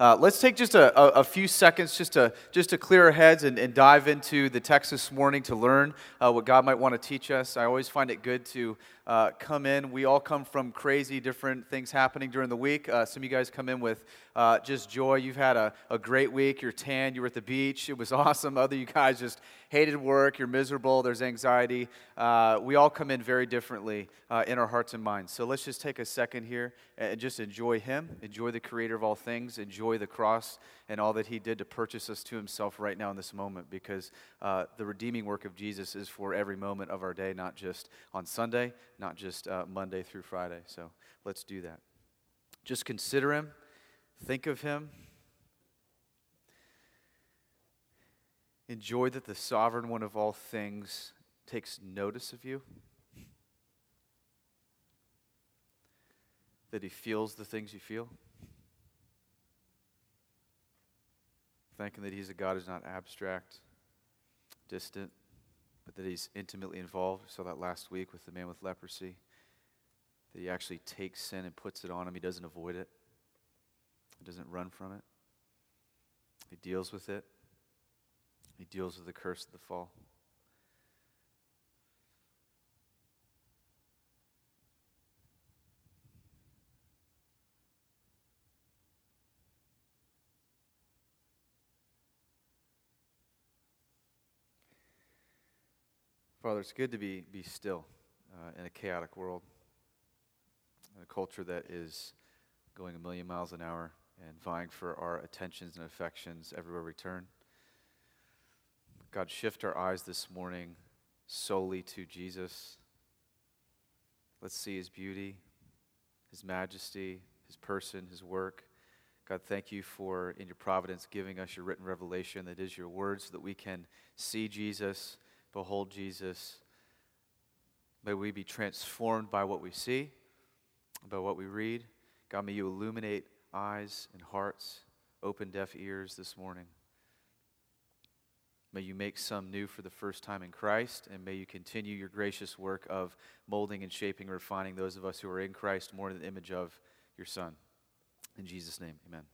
Uh, let's take just a, a, a, few seconds just to, just to clear our heads and, and dive into the text this morning to learn uh, what God might want to teach us. I always find it good to uh, come in. We all come from crazy different things happening during the week. Uh, some of you guys come in with uh, just joy. You've had a, a great week. You're tan. You were at the beach. It was awesome. Other you guys just hated work. You're miserable. There's anxiety. Uh, we all come in very differently uh, in our hearts and minds. So let's just take a second here and just enjoy Him, enjoy the Creator of all things, enjoy the cross and all that He did to purchase us to Himself right now in this moment because uh, the redeeming work of Jesus is for every moment of our day, not just on Sunday, not just uh, Monday through Friday. So let's do that. Just consider Him, think of Him. Enjoy that the sovereign one of all things takes notice of you, that he feels the things you feel. Thanking that he's a God who's not abstract, distant, but that he's intimately involved. We saw that last week with the man with leprosy. That he actually takes sin and puts it on him. He doesn't avoid it, he doesn't run from it. He deals with it. He deals with the curse of the fall. Father, it's good to be, be still uh, in a chaotic world, in a culture that is going a million miles an hour and vying for our attentions and affections everywhere we turn. God, shift our eyes this morning solely to Jesus. Let's see his beauty, his majesty, his person, his work. God, thank you for, in your providence, giving us your written revelation that is your word so that we can see Jesus behold Jesus. May we be transformed by what we see, by what we read. God, may you illuminate eyes and hearts, open deaf ears this morning. May you make some new for the first time in Christ, and may you continue your gracious work of molding and shaping and refining those of us who are in Christ more in the image of your Son. In Jesus' name, amen.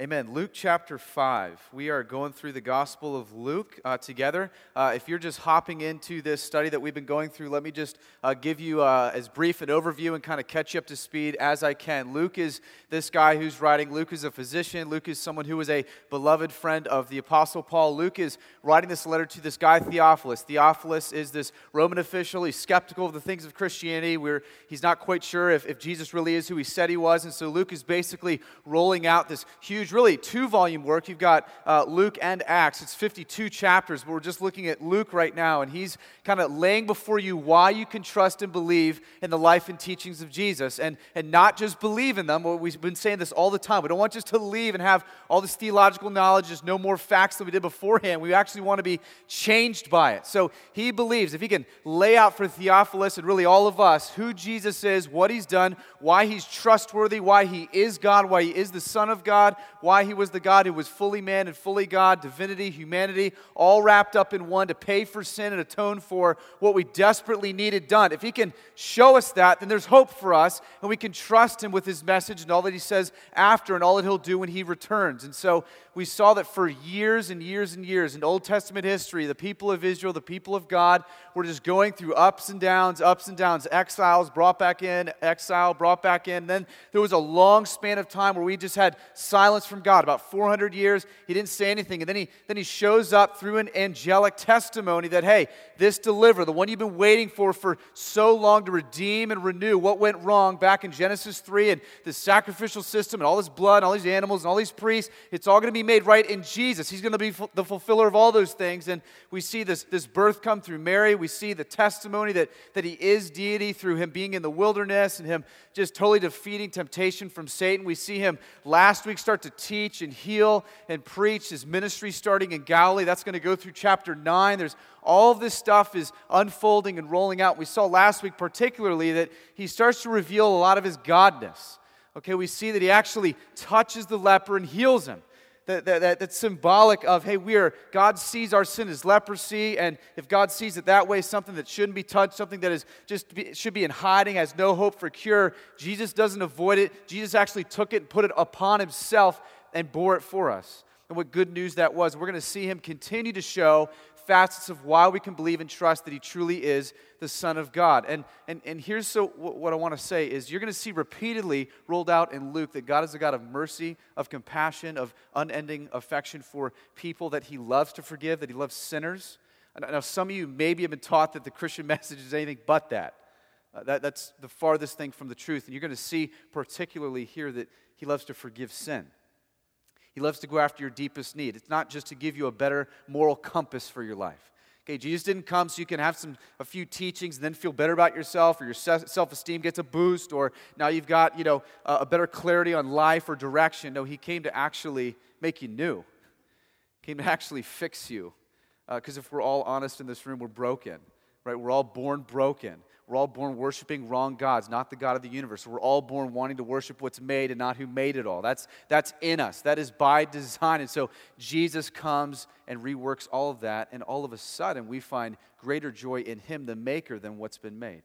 Amen. Luke chapter 5. We are going through the Gospel of Luke uh, together. Uh, if you're just hopping into this study that we've been going through, let me just uh, give you uh, as brief an overview and kind of catch you up to speed as I can. Luke is this guy who's writing. Luke is a physician. Luke is someone who was a beloved friend of the Apostle Paul. Luke is writing this letter to this guy, Theophilus. Theophilus is this Roman official. He's skeptical of the things of Christianity. Where he's not quite sure if, if Jesus really is who he said he was. And so Luke is basically rolling out this huge huge, really two volume work. You've got uh, Luke and Acts. It's 52 chapters, but we're just looking at Luke right now, and he's kind of laying before you why you can trust and believe in the life and teachings of Jesus, and, and not just believe in them. We've been saying this all the time. We don't want just to leave and have all this theological knowledge, just no more facts than we did beforehand. We actually want to be changed by it. So he believes if he can lay out for Theophilus and really all of us who Jesus is, what he's done, why he's trustworthy, why he is God, why he is the Son of God, why he was the God who was fully man and fully God, divinity, humanity, all wrapped up in one to pay for sin and atone for what we desperately needed done. If he can show us that, then there's hope for us, and we can trust him with his message and all that he says after and all that he'll do when he returns. And so we saw that for years and years and years in Old Testament history, the people of Israel, the people of God, were just going through ups and downs, ups and downs, exiles brought back in, exile brought back in. Then there was a long span of time where we just had silence from God, about 400 years. He didn't say anything. And then he, then he shows up through an angelic testimony that, hey, this deliverer, the one you've been waiting for for so long to redeem and renew what went wrong back in Genesis 3 and the sacrificial system and all this blood and all these animals and all these priests, it's all going to be made right in Jesus. He's going to be the fulfiller of all those things. And we see this, this birth come through Mary. We see the testimony that, that he is deity through him being in the wilderness and him just totally defeating temptation from Satan. We see him last week start to teach and heal and preach his ministry starting in Galilee. That's going to go through chapter 9. There's all of this stuff is unfolding and rolling out. We saw last week, particularly, that he starts to reveal a lot of his godness. Okay, we see that he actually touches the leper and heals him that, that, that, that's symbolic of, hey, we are, God sees our sin as leprosy, and if God sees it that way, something that shouldn't be touched, something that is just be, should be in hiding, has no hope for cure, Jesus doesn't avoid it. Jesus actually took it and put it upon himself and bore it for us. And what good news that was. We're going to see him continue to show facets of why we can believe and trust that he truly is the Son of God. And, and, and here's so what I want to say is you're going to see repeatedly rolled out in Luke that God is a God of mercy, of compassion, of unending affection for people, that he loves to forgive, that he loves sinners. Now, some of you maybe have been taught that the Christian message is anything but that. Uh, that that's the farthest thing from the truth. And you're going to see, particularly here, that he loves to forgive sin. He loves to go after your deepest need. It's not just to give you a better moral compass for your life. Okay, Jesus didn't come so you can have some a few teachings and then feel better about yourself, or your self-esteem gets a boost, or now you've got you know a better clarity on life or direction. No, He came to actually make you new. He came to actually fix you. Because uh, if we're all honest in this room, we're broken, right? We're all born broken. We're all born worshiping wrong gods, not the God of the universe. We're all born wanting to worship what's made and not who made it all. That's, that's in us. That is by design. And so Jesus comes and reworks all of that, and all of a sudden we find greater joy in Him, the Maker, than what's been made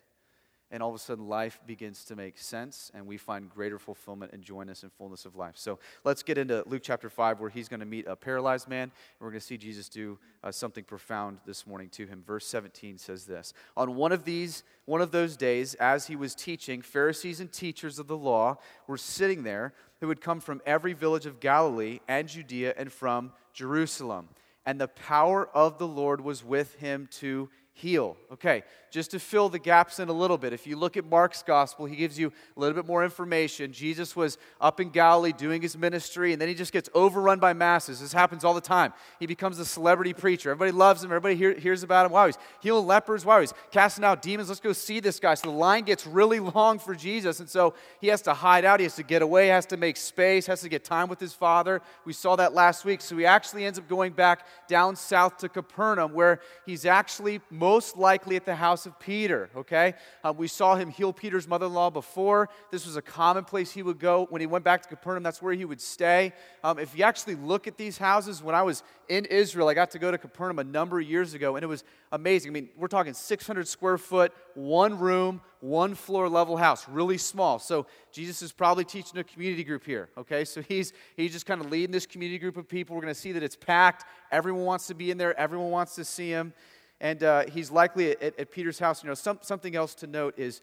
and all of a sudden life begins to make sense and we find greater fulfillment and joyness and fullness of life. So let's get into luke chapter 5 where he's going to meet a paralyzed man and we're going to see jesus do uh, something profound this morning to him. Verse 17 says this on one of these one of those days as he was teaching pharisees and teachers of the law were sitting there who had come from every village of galilee and judea and from jerusalem. And the power of the lord was with him to heal. Okay, just to fill the gaps in a little bit, if you look at Mark's gospel, he gives you a little bit more information. Jesus was up in Galilee doing his ministry, and then he just gets overrun by masses. This happens all the time. He becomes a celebrity preacher. Everybody loves him, everybody hear, hears about him. Wow, he's healing lepers. Wow, he's casting out demons. Let's go see this guy. So the line gets really long for Jesus, and so he has to hide out. He has to get away, has to make space, has to get time with his father. We saw that last week. So he actually ends up going back down south to Capernaum, where he's actually most likely at the house of Peter, okay? Um, we saw him heal Peter's mother in law before. This was a common place he would go. When he went back to Capernaum, that's where he would stay. Um, if you actually look at these houses, when I was in Israel, I got to go to Capernaum a number of years ago, and it was amazing. I mean, we're talking 600 square foot, one room, one floor level house, really small. So Jesus is probably teaching a community group here, okay? So he's, he's just kind of leading this community group of people. We're going to see that it's packed. Everyone wants to be in there, everyone wants to see him and uh, he's likely at, at, Peter's house. You know, some, something else to note is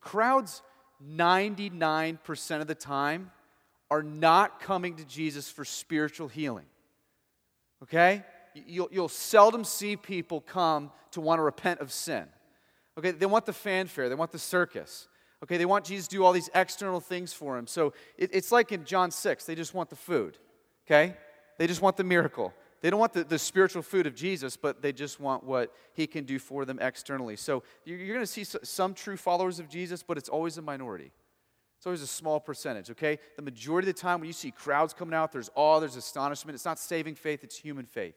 crowds 99% of the time are not coming to Jesus for spiritual healing. Okay? You'll, you'll seldom see people come to want to repent of sin. Okay? They want the fanfare, they want the circus. Okay? They want Jesus to do all these external things for them. So it, it's like in John 6, they just want the food. Okay? They just want the miracle. They don't want the, the spiritual food of Jesus, but they just want what he can do for them externally. So you're, going to see some true followers of Jesus, but it's always a minority. It's always a small percentage, okay? The majority of the time when you see crowds coming out, there's awe, there's astonishment. It's not saving faith, it's human faith.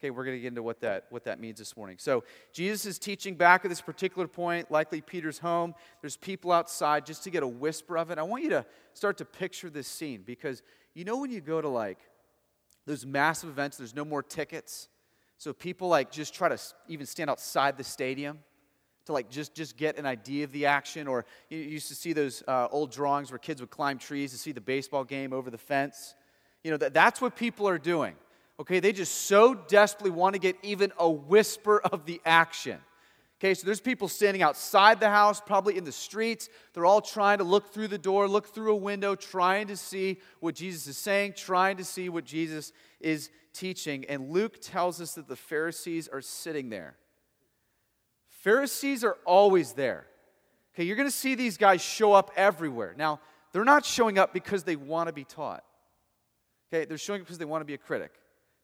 Okay, we're going to get into what that, what that means this morning. So, Jesus is teaching back at this particular point, likely Peter's home. There's people outside just to get a whisper of it. I want you to start to picture this scene because you know when you go to like those massive events, there's no more tickets. So people like just try to even stand outside the stadium to like just, just get an idea of the action. Or you used to see those uh, old drawings where kids would climb trees to see the baseball game over the fence. You know, that, that's what people are doing. Okay, they just so desperately want to get even a whisper of the action. Okay, so there's people standing outside the house, probably in the streets. They're all trying to look through the door, look through a window, trying to see what Jesus is saying, trying to see what Jesus is teaching. And Luke tells us that the Pharisees are sitting there. Pharisees are always there. Okay, you're going to see these guys show up everywhere. Now, they're not showing up because they want to be taught. Okay, they're showing up because they want to be a critic.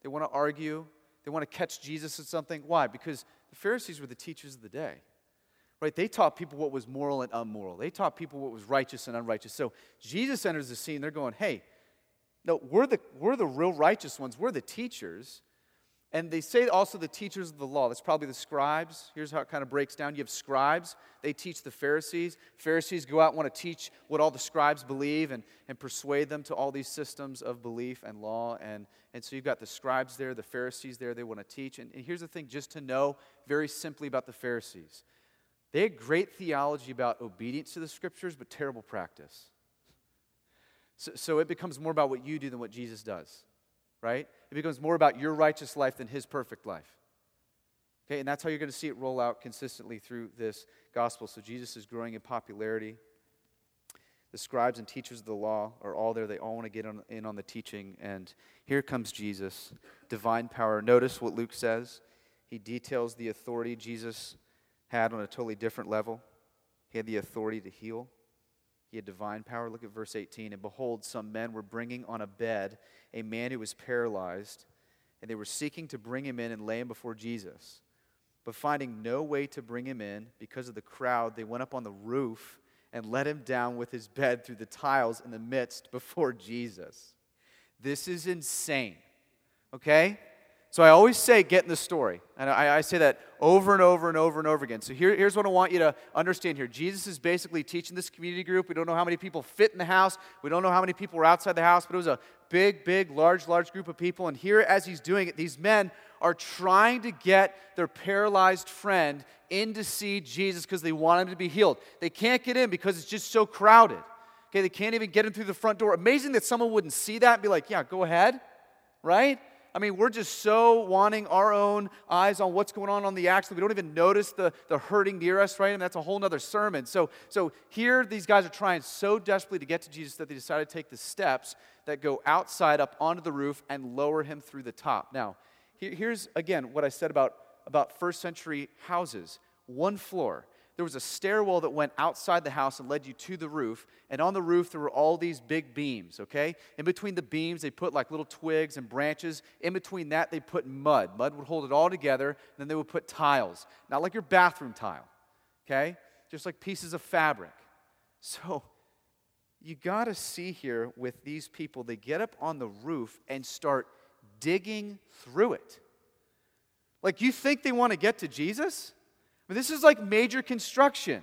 They want to argue. They want to catch Jesus at something. Why? Because the Pharisees were the teachers of the day. Right? They taught people what was moral and immoral. They taught people what was righteous and unrighteous. So Jesus enters the scene. They're going, hey, no, we're the, we're the real righteous ones. We're the teachers. And they say also the teachers of the law. That's probably the scribes. Here's how it kind of breaks down. You have scribes, they teach the Pharisees. Pharisees go out and want to teach what all the scribes believe and, and persuade them to all these systems of belief and law. And, and so you've got the scribes there, the Pharisees there, they want to teach. And, and here's the thing just to know very simply about the Pharisees they had great theology about obedience to the scriptures, but terrible practice. So, so it becomes more about what you do than what Jesus does, right? It becomes more about your righteous life than his perfect life. Okay, and that's how you're going to see it roll out consistently through this gospel. So Jesus is growing in popularity. The scribes and teachers of the law are all there. They all want to get on, in on the teaching. And here comes Jesus, divine power. Notice what Luke says. He details the authority Jesus had on a totally different level. He had the authority to heal, he had divine power. Look at verse 18. And behold, some men were bringing on a bed a man who was paralyzed, and they were seeking to bring him in and lay him before Jesus. But finding no way to bring him in because of the crowd, they went up on the roof and let him down with his bed through the tiles in the midst before Jesus. This is insane. Okay? So I always say, get in the story. And I, I, say that over and over and over and over again. So here, here's what I want you to understand here Jesus is basically teaching this community group. We don't know how many people fit in the house, we don't know how many people were outside the house, but it was a big, big, large, large group of people. And here, as he's doing it, these men are trying to get their paralyzed friend in to see Jesus because they want him to be healed. They can't get in because it's just so crowded. Okay, they can't even get in through the front door. Amazing that someone wouldn't see that and be like, yeah, go ahead, right? I mean, we're just so wanting our own eyes on what's going on on the axle. We don't even notice the, the hurting near us, right? And that's a whole other sermon. So, so here, these guys are trying so desperately to get to Jesus that they decide to take the steps that go outside up onto the roof and lower him through the top. Now, here's again what I said about, about first century houses one floor. There was a stairwell that went outside the house and led you to the roof. And on the roof, there were all these big beams, okay? In between the beams, they put like little twigs and branches. In between that, they put mud. Mud would hold it all together. Then they would put tiles, not like your bathroom tile, okay? Just like pieces of fabric. So, you got to see here with these people, they get up on the roof and start digging through it. Like, you think they want to get to Jesus? Mean, this is like major construction.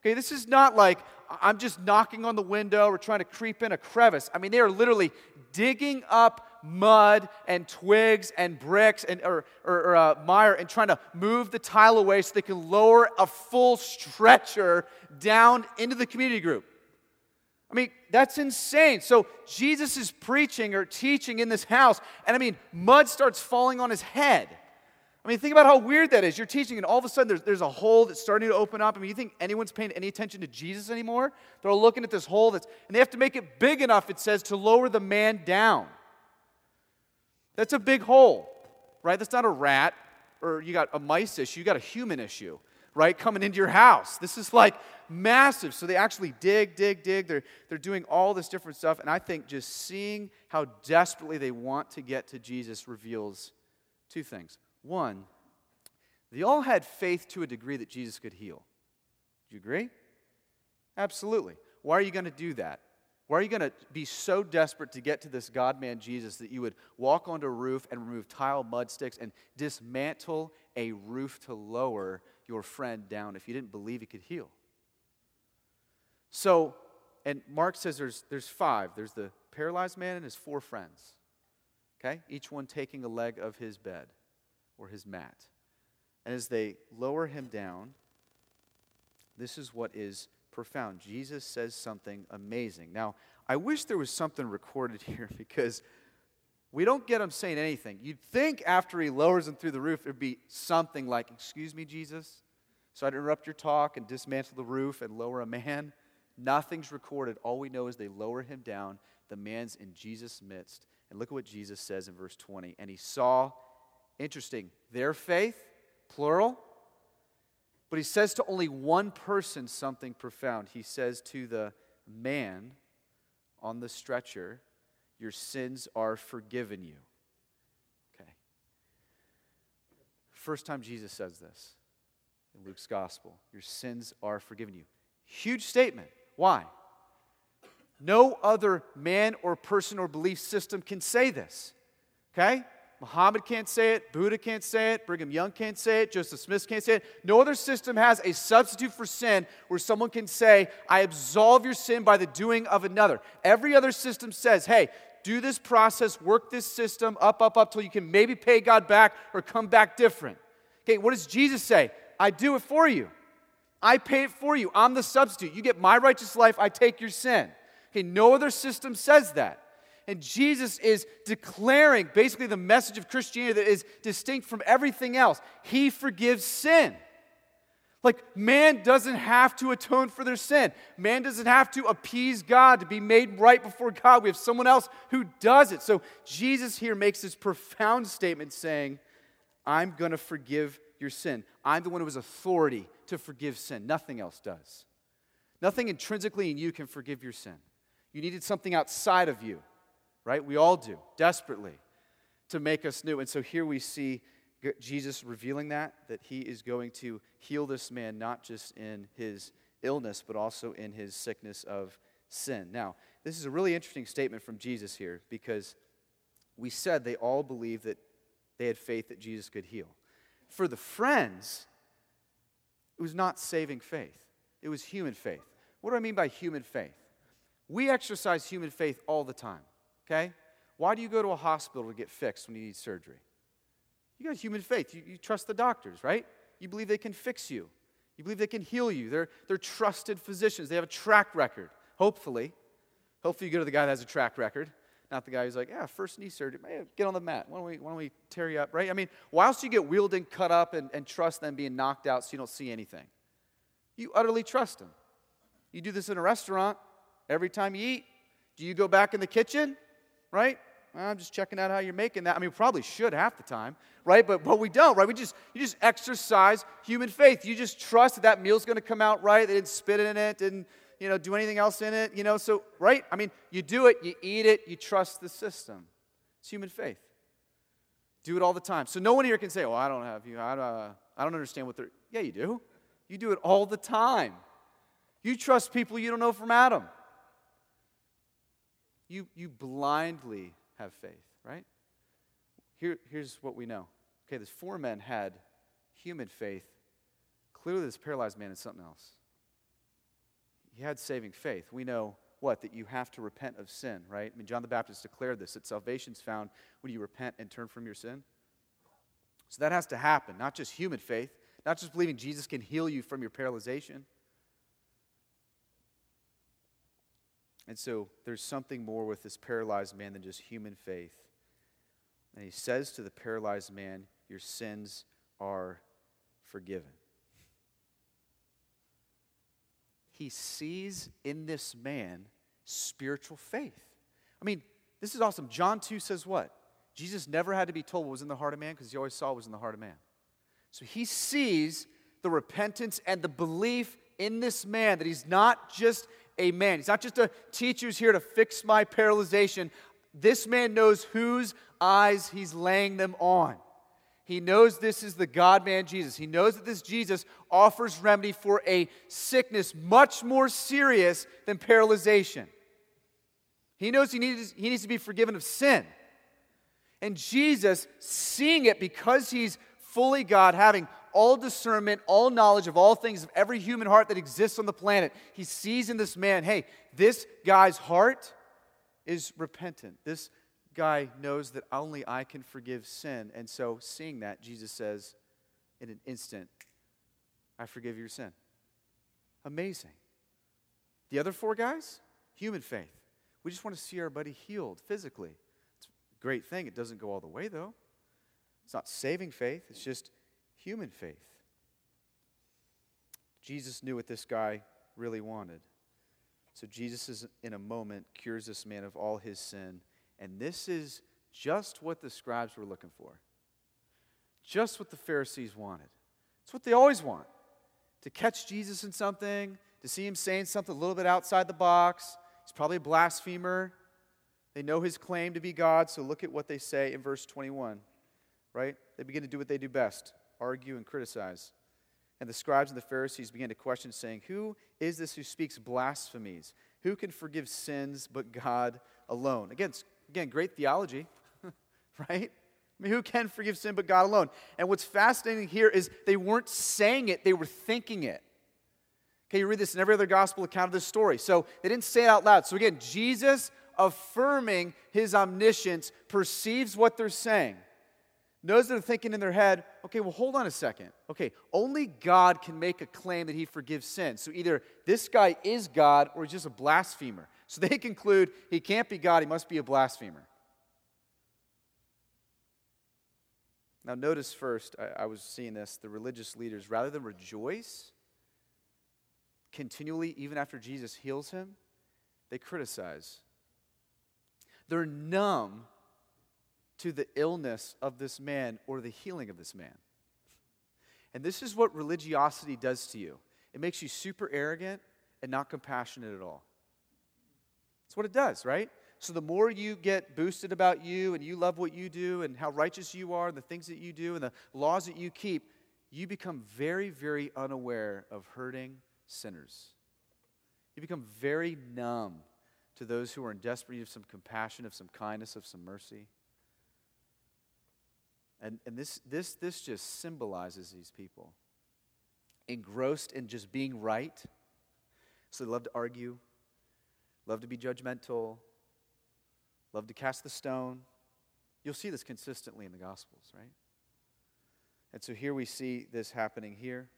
Okay, this is not like I'm just knocking on the window or trying to creep in a crevice. I mean, they are literally digging up mud and twigs and bricks and or, or, or uh, mire and trying to move the tile away so they can lower a full stretcher down into the community group. I mean, that's insane. So Jesus is preaching or teaching in this house, and I mean, mud starts falling on his head. I mean, think about how weird that is. You're teaching, and all of a sudden there's, there's a hole that's starting to open up. I mean, you think anyone's paying any attention to Jesus anymore? They're all looking at this hole that's, and they have to make it big enough, it says, to lower the man down. That's a big hole, right? That's not a rat, or you got a mice issue, you got a human issue, right? Coming into your house. This is like massive. So they actually dig, dig, dig. They're, they're doing all this different stuff. And I think just seeing how desperately they want to get to Jesus reveals two things. One, they all had faith to a degree that Jesus could heal. Do you agree? Absolutely. Why are you going to do that? Why are you going to be so desperate to get to this God man Jesus that you would walk onto a roof and remove tile mud sticks and dismantle a roof to lower your friend down if you didn't believe he could heal? So, and Mark says there's, there's five there's the paralyzed man and his four friends, okay? Each one taking a leg of his bed or his mat. And as they lower him down, this is what is profound. Jesus says something amazing. Now, I wish there was something recorded here because we don't get him saying anything. You'd think after he lowers him through the roof, it'd be something like, Excuse me, Jesus? So I'd interrupt your talk and dismantle the roof and lower a man. Nothing's recorded. All we know is they lower him down. The man's in Jesus' midst. And look at what Jesus says in verse 20. And he saw Interesting. Their faith, plural. But he says to only one person something profound. He says to the man on the stretcher, Your sins are forgiven you. Okay. First time Jesus says this in Luke's gospel Your sins are forgiven you. Huge statement. Why? No other man or person or belief system can say this. Okay? Muhammad can't say it, Buddha can't say it, Brigham Young can't say it, Joseph Smith can't say it. No other system has a substitute for sin where someone can say, I absolve your sin by the doing of another. Every other system says, hey, do this process, work this system up, up, up till you can maybe pay God back or come back different. Okay, what does Jesus say? I do it for you. I pay it for you. I'm the substitute. You get my righteous life, I take your sin. Okay, no other system says that. And Jesus is declaring basically the message of Christianity that is distinct from everything else. He forgives sin. Like, man doesn't have to atone for their sin. Man doesn't have to appease God to be made right before God. We have someone else who does it. So, Jesus here makes this profound statement saying, I'm going to forgive your sin. I'm the one who has authority to forgive sin. Nothing else does. Nothing intrinsically in you can forgive your sin. You needed something outside of you, right? We all do, desperately, to make us new. And so here we see Jesus revealing that, that he is going to heal this man not just in his illness, but also in his sickness of sin. Now, this is a really interesting statement from Jesus here because we said they all believed that they had faith that Jesus could heal. For the friends, it was not saving faith, it was human faith. What do I mean by human faith? We exercise human faith all the time, okay? Why do you go to a hospital to get fixed when you need surgery? You got human faith. You, you trust the doctors, right? You believe they can fix you. You believe they can heal you. They're, they're trusted physicians. They have a track record, hopefully. Hopefully, you go to the guy that has a track record, not the guy who's like, yeah, first knee surgery, get on the mat. Why don't, we, why don't we tear you up, right? I mean, why else do you get wheeled and cut up, and, and trust them being knocked out so you don't see anything? You utterly trust them. You do this in a restaurant every time you eat. Do you go back in the kitchen, right? I'm just checking out how you're making that. I mean, we probably should half the time, right? But, but we don't, right? We just, you just exercise human faith. You just trust that that meal's going to come out right. They didn't spit in it, didn't, you know, do anything else in it, you know? So, right? I mean, you do it, you eat it, you trust the system. It's human faith. Do it all the time. So no one here can say, well, I don't have you. I, uh, I don't understand what they're, yeah, you do. You do it all the time. You trust people you don't know from Adam. You, you blindly have faith, right? Here, here's what we know. Okay, these four men had human faith. Clearly, this paralyzed man is something else. He had saving faith. We know what? That you have to repent of sin, right? I mean, John the Baptist declared this that salvation's found when you repent and turn from your sin. So that has to happen, not just human faith, not just believing Jesus can heal you from your paralyzation. And so there's something more with this paralyzed man than just human faith. And he says to the paralyzed man, Your sins are forgiven. He sees in this man spiritual faith. I mean, this is awesome. John 2 says what? Jesus never had to be told what was in the heart of man because he always saw what was in the heart of man. So he sees the repentance and the belief in this man that he's not just a man. He's not just a teacher who's here to fix my paralyzation. This man knows whose eyes he's laying them on. He knows this is the God man Jesus. He knows that this Jesus offers remedy for a sickness much more serious than paralyzation. He knows he needs, he needs to be forgiven of sin. And Jesus, seeing it because he's fully God, having all discernment, all knowledge of all things of every human heart that exists on the planet. He sees in this man, hey, this guy's heart is repentant. This guy knows that only I can forgive sin. And so, seeing that, Jesus says, in an instant, I forgive your sin. Amazing. The other four guys, human faith. We just want to see our buddy healed physically. It's a great thing. It doesn't go all the way, though. It's not saving faith, it's just human faith. Jesus knew what this guy really wanted. So Jesus is in a moment cures this man of all his sin, and this is just what the scribes were looking for. Just what the Pharisees wanted. It's what they always want. To catch Jesus in something, to see him saying something a little bit outside the box. He's probably a blasphemer. They know his claim to be God, so look at what they say in verse 21, right? They begin to do what they do best argue, and criticize. And the scribes and the Pharisees began to question, saying, Who is this who speaks blasphemies? Who can forgive sins but God alone? Again, again great theology, right? I mean, who can forgive sin but God alone? And what's fascinating here is they weren't saying it, they were thinking it. Okay, you read this in every other gospel account of this story. So they didn't say it out loud. So again, Jesus affirming his omniscience perceives what they're saying knows they're thinking in their head, okay, well, hold on a second. Okay, only God can make a claim that he forgives sin. So either this guy is God or he's just a blasphemer. So they conclude he can't be God, he must be a blasphemer. Now, notice first, I, I, was seeing this, the religious leaders, rather than rejoice continually, even after Jesus heals him, they criticize. They're numb to the illness of this man or the healing of this man. And this is what religiosity does to you it makes you super arrogant and not compassionate at all. That's what it does, right? So the more you get boosted about you and you love what you do and how righteous you are and the things that you do and the laws that you keep, you become very, very unaware of hurting sinners. You become very numb to those who are in desperate need of some compassion, of some kindness, of some mercy. And, and this, this, this just symbolizes these people engrossed in just being right. So they love to argue, love to be judgmental, love to cast the stone. You'll see this consistently in the Gospels, right? And so here we see this happening here.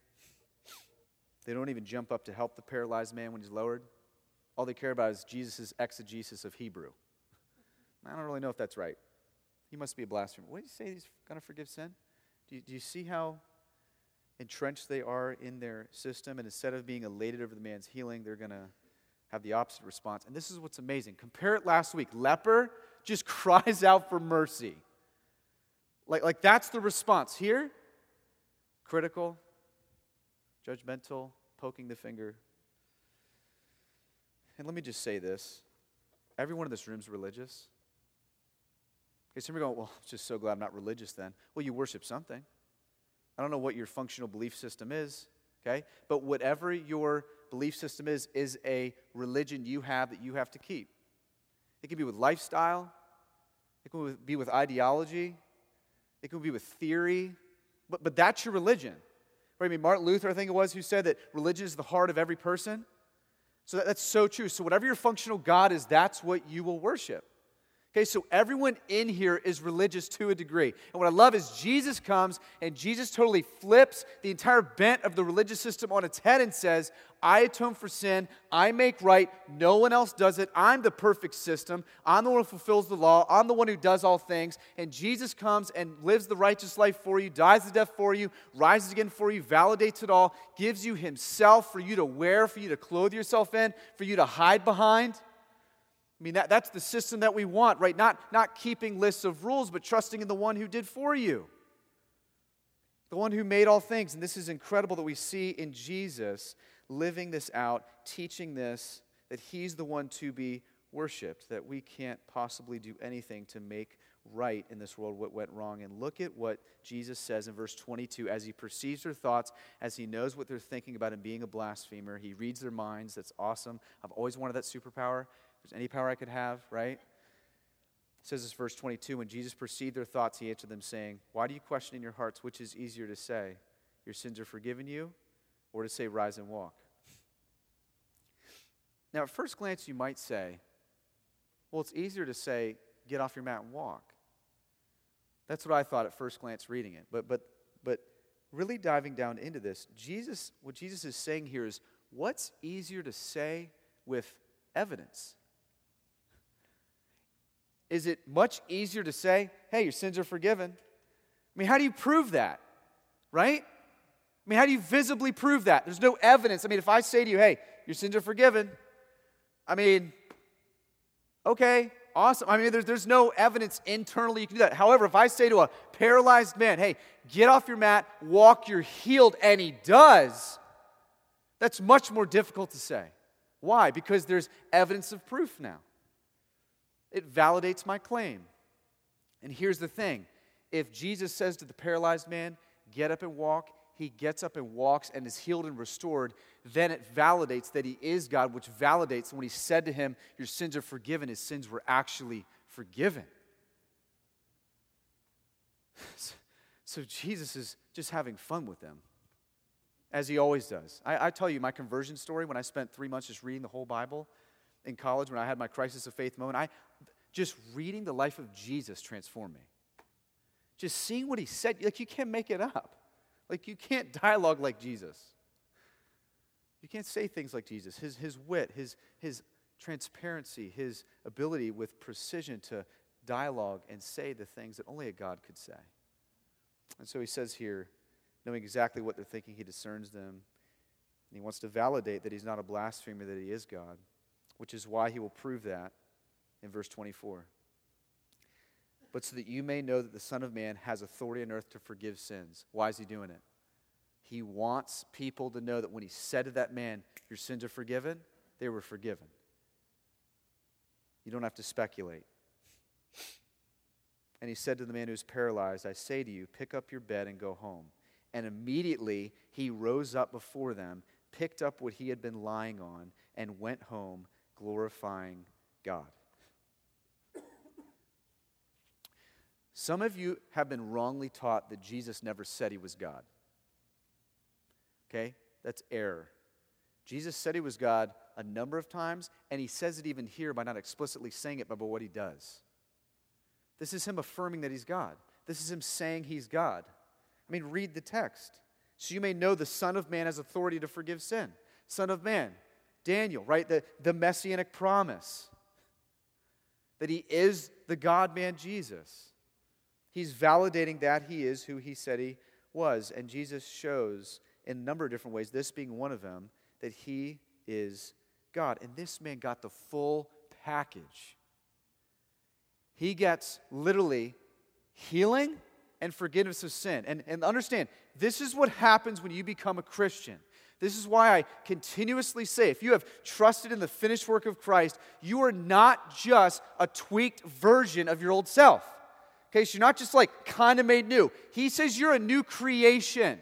They don't even jump up to help the paralyzed man when he's lowered. All they care about is Jesus' exegesis of Hebrew. I don't really know if that's right. He must be a blasphemer. What do you say he's going to forgive sin? Do you, do you see how entrenched they are in their system? And instead of being elated over the man's healing, they're going to have the opposite response. And this is what's amazing. Compare it last week. Leper just cries out for mercy. Like, like that's the response. Here, critical, judgmental, poking the finger. And let me just say this everyone in this room is religious. Okay, some of you go, well, I'm just so glad I'm not religious then. Well, you worship something. I don't know what your functional belief system is, okay? But whatever your belief system is, is a religion you have that you have to keep. It can be with lifestyle, it can be with ideology, it can be with theory, but, but that's your religion. Right? I mean, Martin Luther, I think it was, who said that religion is the heart of every person. So that, that's so true. So, whatever your functional God is, that's what you will worship. Okay, so everyone in here is religious to a degree. And what I love is Jesus comes and Jesus totally flips the entire bent of the religious system on its head and says, I atone for sin, I make right, no one else does it. I'm the perfect system. I'm the one who fulfills the law, I'm the one who does all things. And Jesus comes and lives the righteous life for you, dies the death for you, rises again for you, validates it all, gives you Himself for you to wear, for you to clothe yourself in, for you to hide behind. I mean, that, that's the system that we want, right? Not, not keeping lists of rules, but trusting in the one who did for you, the one who made all things. And this is incredible that we see in Jesus living this out, teaching this, that he's the one to be worshiped, that we can't possibly do anything to make right in this world what went wrong. And look at what Jesus says in verse 22 as he perceives their thoughts, as he knows what they're thinking about him being a blasphemer. He reads their minds. That's awesome. I've always wanted that superpower there's any power I could have, right? It says this verse 22 when Jesus perceived their thoughts, he answered them, saying, Why do you question in your hearts which is easier to say, Your sins are forgiven you, or to say, Rise and walk? Now, at first glance, you might say, Well, it's easier to say, Get off your mat and walk. That's what I thought at first glance reading it. But, but, but really diving down into this, Jesus, what Jesus is saying here is, What's easier to say with evidence? Is it much easier to say, hey, your sins are forgiven? I mean, how do you prove that? Right? I mean, how do you visibly prove that? There's no evidence. I mean, if I say to you, hey, your sins are forgiven, I mean, okay, awesome. I mean, there's, there's no evidence internally you can do that. However, if I say to a paralyzed man, hey, get off your mat, walk, you're healed, and he does, that's much more difficult to say. Why? Because there's evidence of proof now it validates my claim. And here's the thing if Jesus says to the paralyzed man, Get up and walk, he gets up and walks and is healed and restored, then it validates that he is God, which validates when he said to him, Your sins are forgiven, his sins were actually forgiven. So Jesus is just having fun with them, as he always does. I, I tell you my conversion story when I spent three months just reading the whole Bible in college when I had my crisis of faith moment. I, just reading the life of Jesus transformed me. Just seeing what he said, like you can't make it up. Like you can't dialogue like Jesus. You can't say things like Jesus. His, his wit, his, his transparency, his ability with precision to dialogue and say the things that only a God could say. And so he says here, knowing exactly what they're thinking, he discerns them. And he wants to validate that he's not a blasphemer, that he is God, which is why he will prove that in verse 24. But so that you may know that the Son of Man has authority on earth to forgive sins. Why is he doing it? He wants people to know that when he said to that man, Your sins are forgiven, they were forgiven. You don't have to speculate. And he said to the man who was paralyzed, I say to you, pick up your bed and go home. And immediately he rose up before them, picked up what he had been lying on, and went home, glorifying God. Some of you have been wrongly taught that Jesus never said he was God. Okay? That's error. Jesus said he was God a number of times, and he says it even here by not explicitly saying it, but by what he does. This is him affirming that he's God. This is him saying he's God. I mean, read the text. So you may know the Son of Man has authority to forgive sin. Son of Man, Daniel, right? The, the messianic promise that he is the God man Jesus. He's validating that he is who he said he was. And Jesus shows in a number of different ways, this being one of them, that he is God. And this man got the full package. He gets literally healing and forgiveness of sin. And, and understand, this is what happens when you become a Christian. This is why I continuously say if you have trusted in the finished work of Christ, you are not just a tweaked version of your old self. Okay, so you're not just like kind of made new. He says you're a new creation.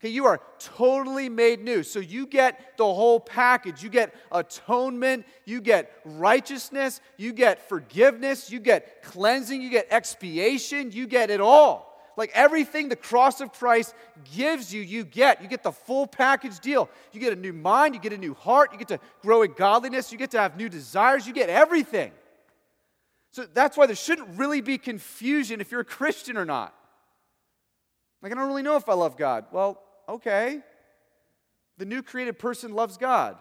Okay, you are totally made new. So you get the whole package. You get atonement, you get righteousness, you get forgiveness, you get cleansing, you get expiation, you get it all. Like everything the cross of Christ gives you, you get. You get the full package deal. You get a new mind, you get a new heart, you get to grow in godliness, you get to have new desires, you get everything. So that's why there shouldn't really be confusion if you're a Christian or not. Like, I don't really know if I love God. Well, Okay. The new created person loves God.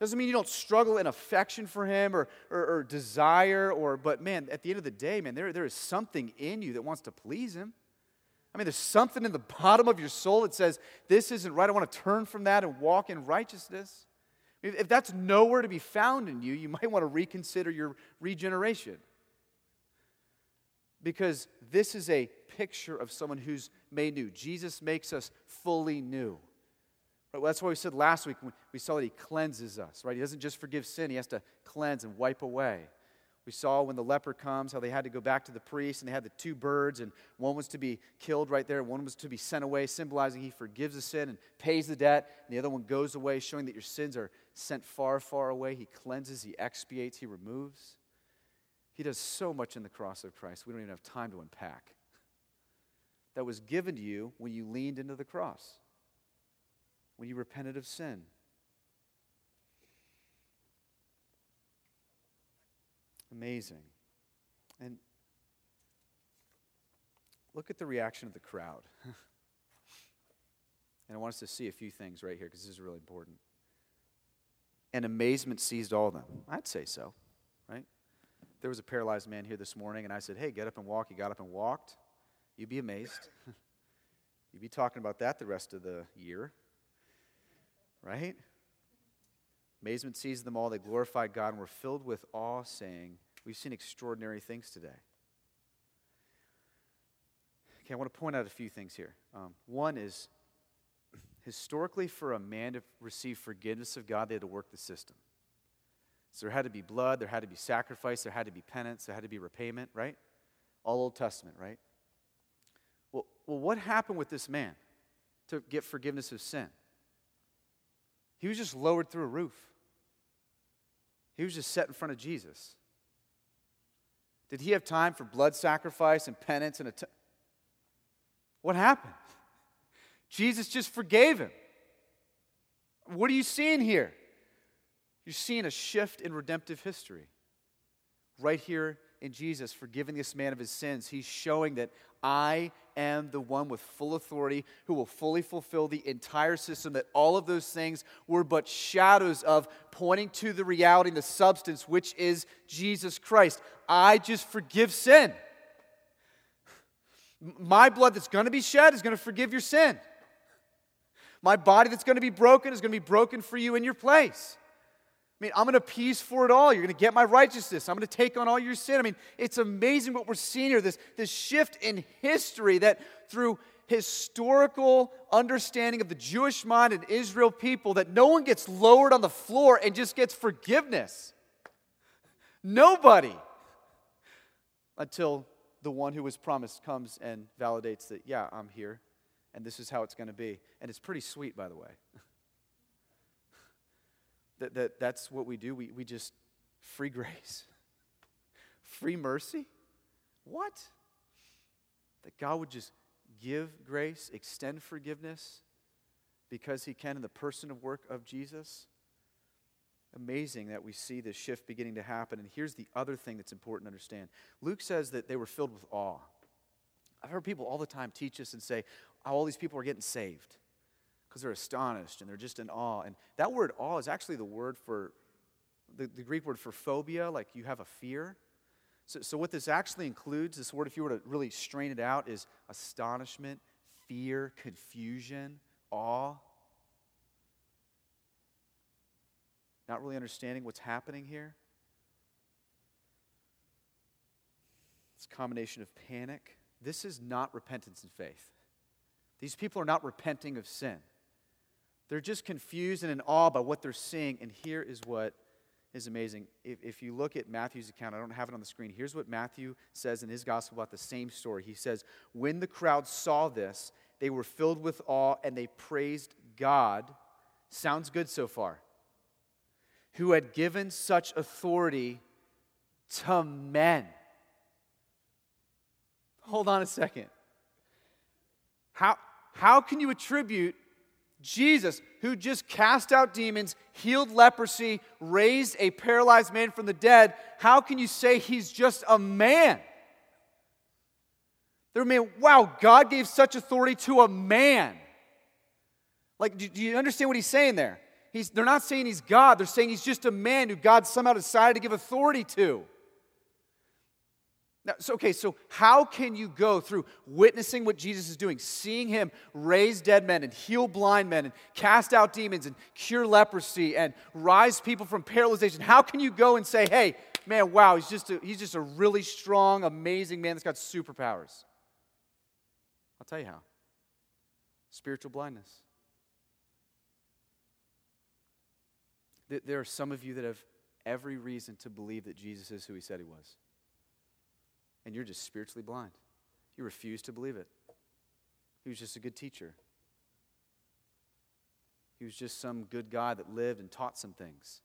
Doesn't mean you don't struggle in affection for him or, or, or, desire, or, but man, at the end of the day, man, there, there is something in you that wants to please him. I mean, there's something in the bottom of your soul that says, This isn't right. I want to turn from that and walk in righteousness. If, that's nowhere to be found in you, you might want to reconsider your regeneration. Because this is a picture of someone who's made new. Jesus makes us fully new. Right? Well, that's why we said last week we saw that he cleanses us, right? He doesn't just forgive sin, he has to cleanse and wipe away. We saw when the leper comes how they had to go back to the priest and they had the two birds, and one was to be killed right there, one was to be sent away, symbolizing he forgives the sin and pays the debt, and the other one goes away, showing that your sins are sent far, far away. He cleanses, he expiates, he removes. He does so much in the cross of Christ, we don't even have time to unpack that was given to you when you leaned into the cross, when you repented of sin. Amazing. And look at the reaction of the crowd. and I want us to see a few things right here because this is really important. And amazement seized all of them. I'd say so, right? There was a paralyzed man here this morning, and I said, Hey, get up and walk. He got up and walked. You'd be amazed. You'd be talking about that the rest of the year. Right? Amazement seized them all. They glorified God and were filled with awe, saying, We've seen extraordinary things today. Okay, I want to point out a few things here. Um, one is, historically, for a man to receive forgiveness of God, they had to work the system. So there had to be blood, there had to be sacrifice, there had to be penance, there had to be repayment, right? All Old Testament, right? well, well what happened with this man to get forgiveness of sin? He was just lowered through a roof. He was just set in front of Jesus. Did he have time for blood sacrifice and penance and att- what happened? Jesus just forgave him. What are you seeing here? You're seeing a shift in redemptive history. Right here in Jesus, forgiving this man of his sins, he's showing that I am the one with full authority who will fully fulfill the entire system, that all of those things were but shadows of pointing to the reality and the substance, which is Jesus Christ. I just forgive sin. My blood that's going to be shed is going to forgive your sin. My body that's going to be broken is going to be broken for you in your place. I mean, I'm going to appease for it all. You're going to get my righteousness. I'm going to take on all your sin. I mean, it's amazing what we're seeing here this, this shift in history that through historical understanding of the Jewish mind and Israel people, that no one gets lowered on the floor and just gets forgiveness. Nobody. Until the one who was promised comes and validates that, yeah, I'm here, and this is how it's going to be. And it's pretty sweet, by the way. that, that that's what we do. We, we just free grace, free mercy. What? That God would just give grace, extend forgiveness because He can in the person of work of Jesus. Amazing that we see this shift beginning to happen. And here's the other thing that's important to understand Luke says that they were filled with awe. I've heard people all the time teach us and say, oh, all these people are getting saved because they're astonished and they're just in awe. And that word awe is actually the word for, the, the Greek word for phobia, like you have a fear. So, so, what this actually includes, this word, if you were to really strain it out, is astonishment, fear, confusion, awe. Not really understanding what's happening here. It's a combination of panic. This is not repentance and faith. These people are not repenting of sin. They're just confused and in awe by what they're seeing. And here is what is amazing. If, if you look at Matthew's account, I don't have it on the screen. Here's what Matthew says in his gospel about the same story. He says, When the crowd saw this, they were filled with awe and they praised God. Sounds good so far. Who had given such authority to men. Hold on a second. How, how can you attribute Jesus, who just cast out demons, healed leprosy, raised a paralyzed man from the dead, how can you say he's just a man? They're man, wow, God gave such authority to a man. Like, do, do you understand what he's saying there? He's, they're not saying he's God, they're saying he's just a man who God somehow decided to give authority to. Now, so, okay, so how can you go through witnessing what Jesus is doing, seeing him raise dead men and heal blind men and cast out demons and cure leprosy and rise people from paralyzation? How can you go and say, hey, man, wow, he's just a, he's just a really strong, amazing man that's got superpowers? I'll tell you how spiritual blindness. There are some of you that have every reason to believe that Jesus is who he said he was and you're just spiritually blind. You refuse to believe it. He was just a good teacher. He was just some good guy that lived and taught some things.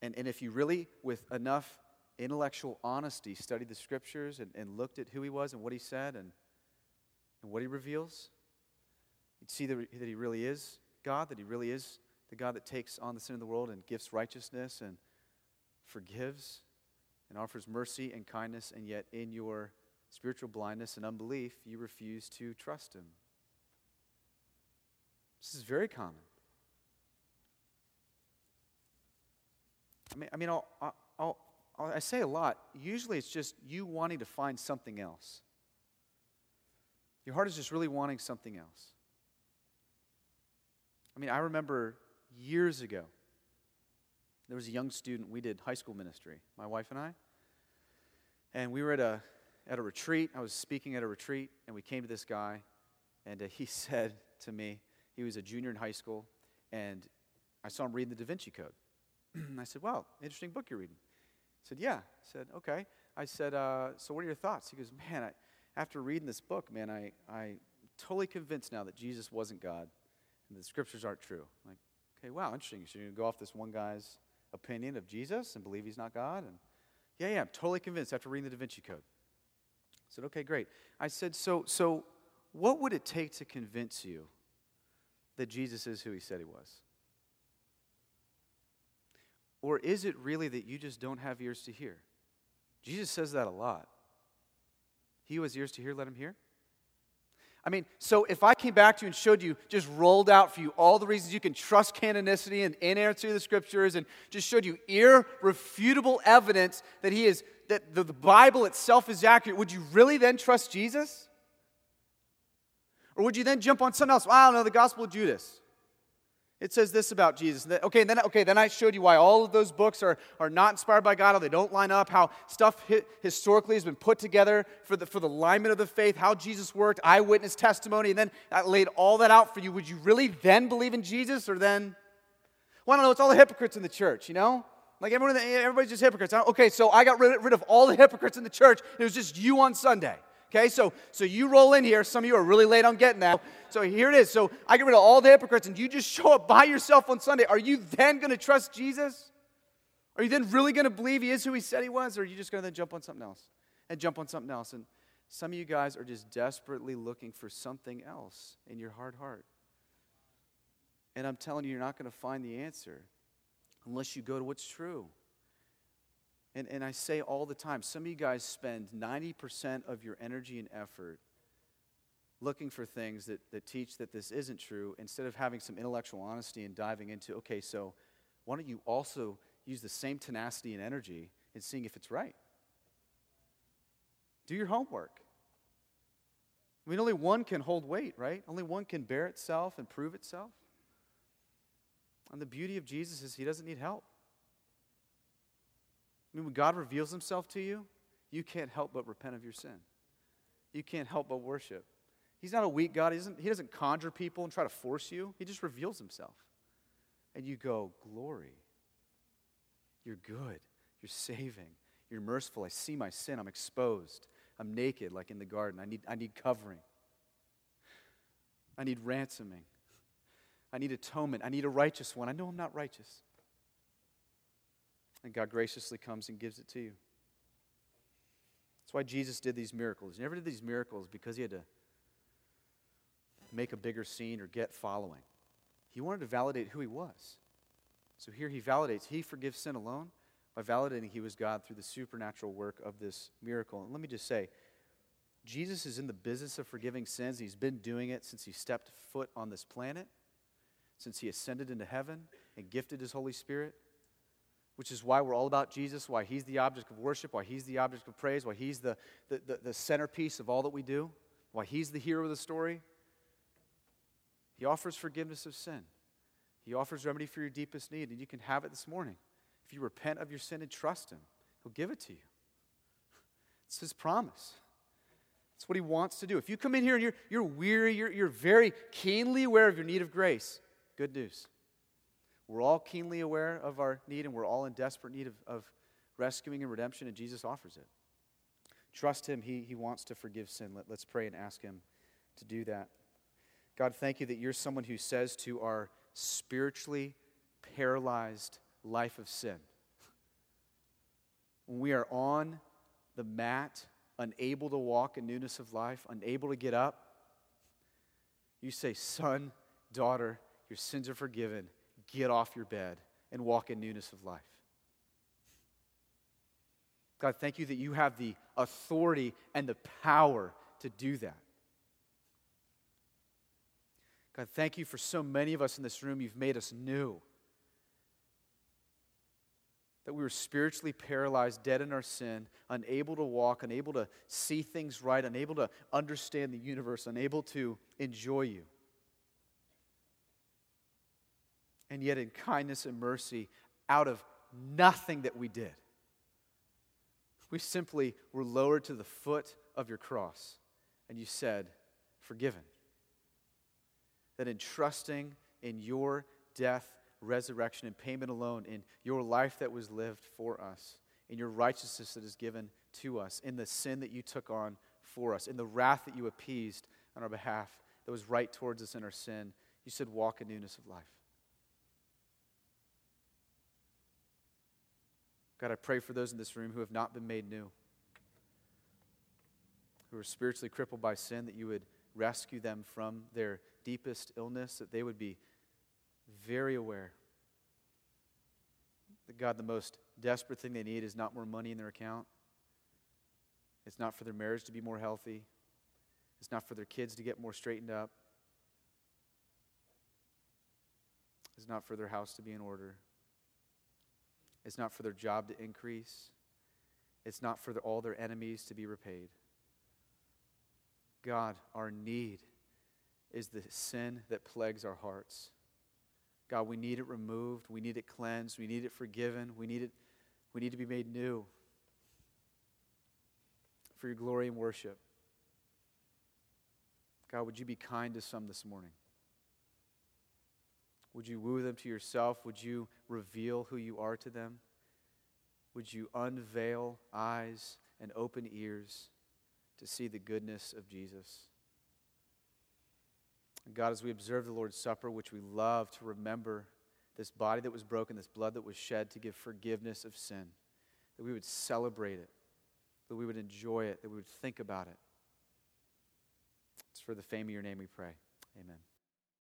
And, and if you really, with enough intellectual honesty, studied the scriptures and, and looked at who he was and what he said and, and what he reveals, you'd see that, that he really is God, that he really is the God that takes on the sin of the world and gives righteousness and forgives and offers mercy and kindness, and yet in your spiritual blindness and unbelief, you refuse to trust Him. This is very common. I mean, I mean, I'll, I'll, I'll, i say a lot. Usually, it's just you wanting to find something else. Your heart is just really wanting something else. I mean, I remember years ago, there was a young student, we did high school ministry, my wife and I. And we were at a, at a retreat. I was speaking at a retreat, and we came to this guy, and uh, he said to me, he was a junior in high school, and I saw him reading the Da Vinci Code. I said, Wow, interesting book you're reading. He said, Yeah. I said, Okay. I said, uh, So what are your thoughts? He goes, Man, I, after reading this book, man, I, I totally convinced now that Jesus wasn't God and the scriptures aren't true. I'm like, okay, wow, interesting. So you're going to go off this one guy's opinion of Jesus and believe he's not God? And yeah, yeah, I'm totally convinced after reading the Da Vinci Code. I said, okay, great. I said, so, so what would it take to convince you that Jesus is who he said he was? Or is it really that you just don't have ears to hear? Jesus says that a lot. He who has ears to hear, let him hear. I mean, so if I came back to you and showed you, just rolled out for you all the reasons you can trust canonicity and inerrancy of the scriptures, and just showed you irrefutable evidence that he is that the Bible itself is accurate, would you really then trust Jesus? Or would you then jump on something else? Well, I don't know, the Gospel of Judas. It says this about Jesus. Okay, then, okay, then I showed you why all of those books are, are not inspired by God, how they don't line up, how stuff historically has been put together for the, for the alignment of the faith, how Jesus worked, eyewitness testimony, and then I laid all that out for you. Would you really then believe in Jesus, or then? Well, I don't know, it's all the hypocrites in the church, you know? Like everyone, everybody's just hypocrites. Okay, so I got rid, rid of all the hypocrites in the church. It was just you on Sunday. Okay, so so you roll in here. Some of you are really late on getting that. So here it is. So I get rid of all the hypocrites, and you just show up by yourself on Sunday. Are you then going to trust Jesus? Are you then really going to believe he is who he said he was, or are you just going to then jump on something else and jump on something else? And some of you guys are just desperately looking for something else in your hard heart. And I'm telling you, you're not going to find the answer unless you go to what's true. And, and I say all the time some of you guys spend 90% of your energy and effort looking for things that, that teach that this isn't true instead of having some intellectual honesty and diving into, okay, so why don't you also use the same tenacity and energy in seeing if it's right? Do your homework. I mean, only one can hold weight, right? Only one can bear itself and prove itself. And the beauty of Jesus is he doesn't need help. I mean, when God reveals himself to you, you can't help but repent of your sin. You can't help but worship. He's not a weak God. He doesn't, he doesn't conjure people and try to force you, He just reveals Himself. And you go, Glory. You're good. You're saving. You're merciful. I see my sin. I'm exposed. I'm naked, like in the garden. I need, I need covering. I need ransoming. I need atonement. I need a righteous one. I know I'm not righteous. And God graciously comes and gives it to you. That's why Jesus did these miracles. He never did these miracles because he had to make a bigger scene or get following. He wanted to validate who he was. So here he validates, he forgives sin alone by validating he was God through the supernatural work of this miracle. And let me just say, Jesus is in the business of forgiving sins. He's been doing it since he stepped foot on this planet, since he ascended into heaven and gifted his Holy Spirit which is why we're all about Jesus, why he's the object of worship, why he's the object of praise, why he's the, the, the, the, centerpiece of all that we do, why he's the hero of the story. He offers forgiveness of sin. He offers remedy for your deepest need, and you can have it this morning. If you repent of your sin and trust him, he'll give it to you. It's his promise. It's what he wants to do. If you come in here and you're, you're weary, you're, you're very keenly aware of your need of grace, good news. We're all keenly aware of our need, and we're all in desperate need of, of rescuing and redemption, and Jesus offers it. Trust Him. He, he wants to forgive sin. Let, let's pray and ask Him to do that. God, thank you that you're someone who says to our spiritually paralyzed life of sin, when we are on the mat, unable to walk in newness of life, unable to get up, you say, Son, daughter, your sins are forgiven get off your bed and walk in newness of life. God, thank you that you have the authority and the power to do that. God, thank you for so many of us in this room. You've made us new. That we were spiritually paralyzed, dead in our sin, unable to walk, unable to see things right, unable to understand the universe, unable to enjoy you. And yet in kindness and mercy, out of nothing that we did, we simply were lowered to the foot of your cross, and you said, Forgiven. That in trusting in your death, resurrection, and payment alone, in your life that was lived for us, in your righteousness that is given to us, in the sin that you took on for us, in the wrath that you appeased on our behalf that was right towards us in our sin, you said, Walk in newness of life. God, I pray for those in this room who have not been made new, who are spiritually crippled by sin, that you would rescue them from their deepest illness, that they would be very aware that, God, the most desperate thing they need is not more money in their account, it's not for their marriage to be more healthy. It's not for their kids to get more straightened up. It's not for their house to be in order. It's not for their job to increase. It's not for the, all their enemies to be repaid. God, our need is the sin that plagues our hearts. God, we need it removed. We need it cleansed. We need it forgiven. We need it we need to be made new for your glory and worship. God, would you be kind to some this morning? Would you woo them to yourself? Would you reveal who you are to them? Would you unveil eyes and open ears to see the goodness of Jesus? God, as we observe the Lord's Supper, which we love to remember this body that was broken, this blood that was shed to give forgiveness of sin, that we would celebrate it, that we would enjoy it, that we would think about it. It's for the fame of your name we pray. Amen.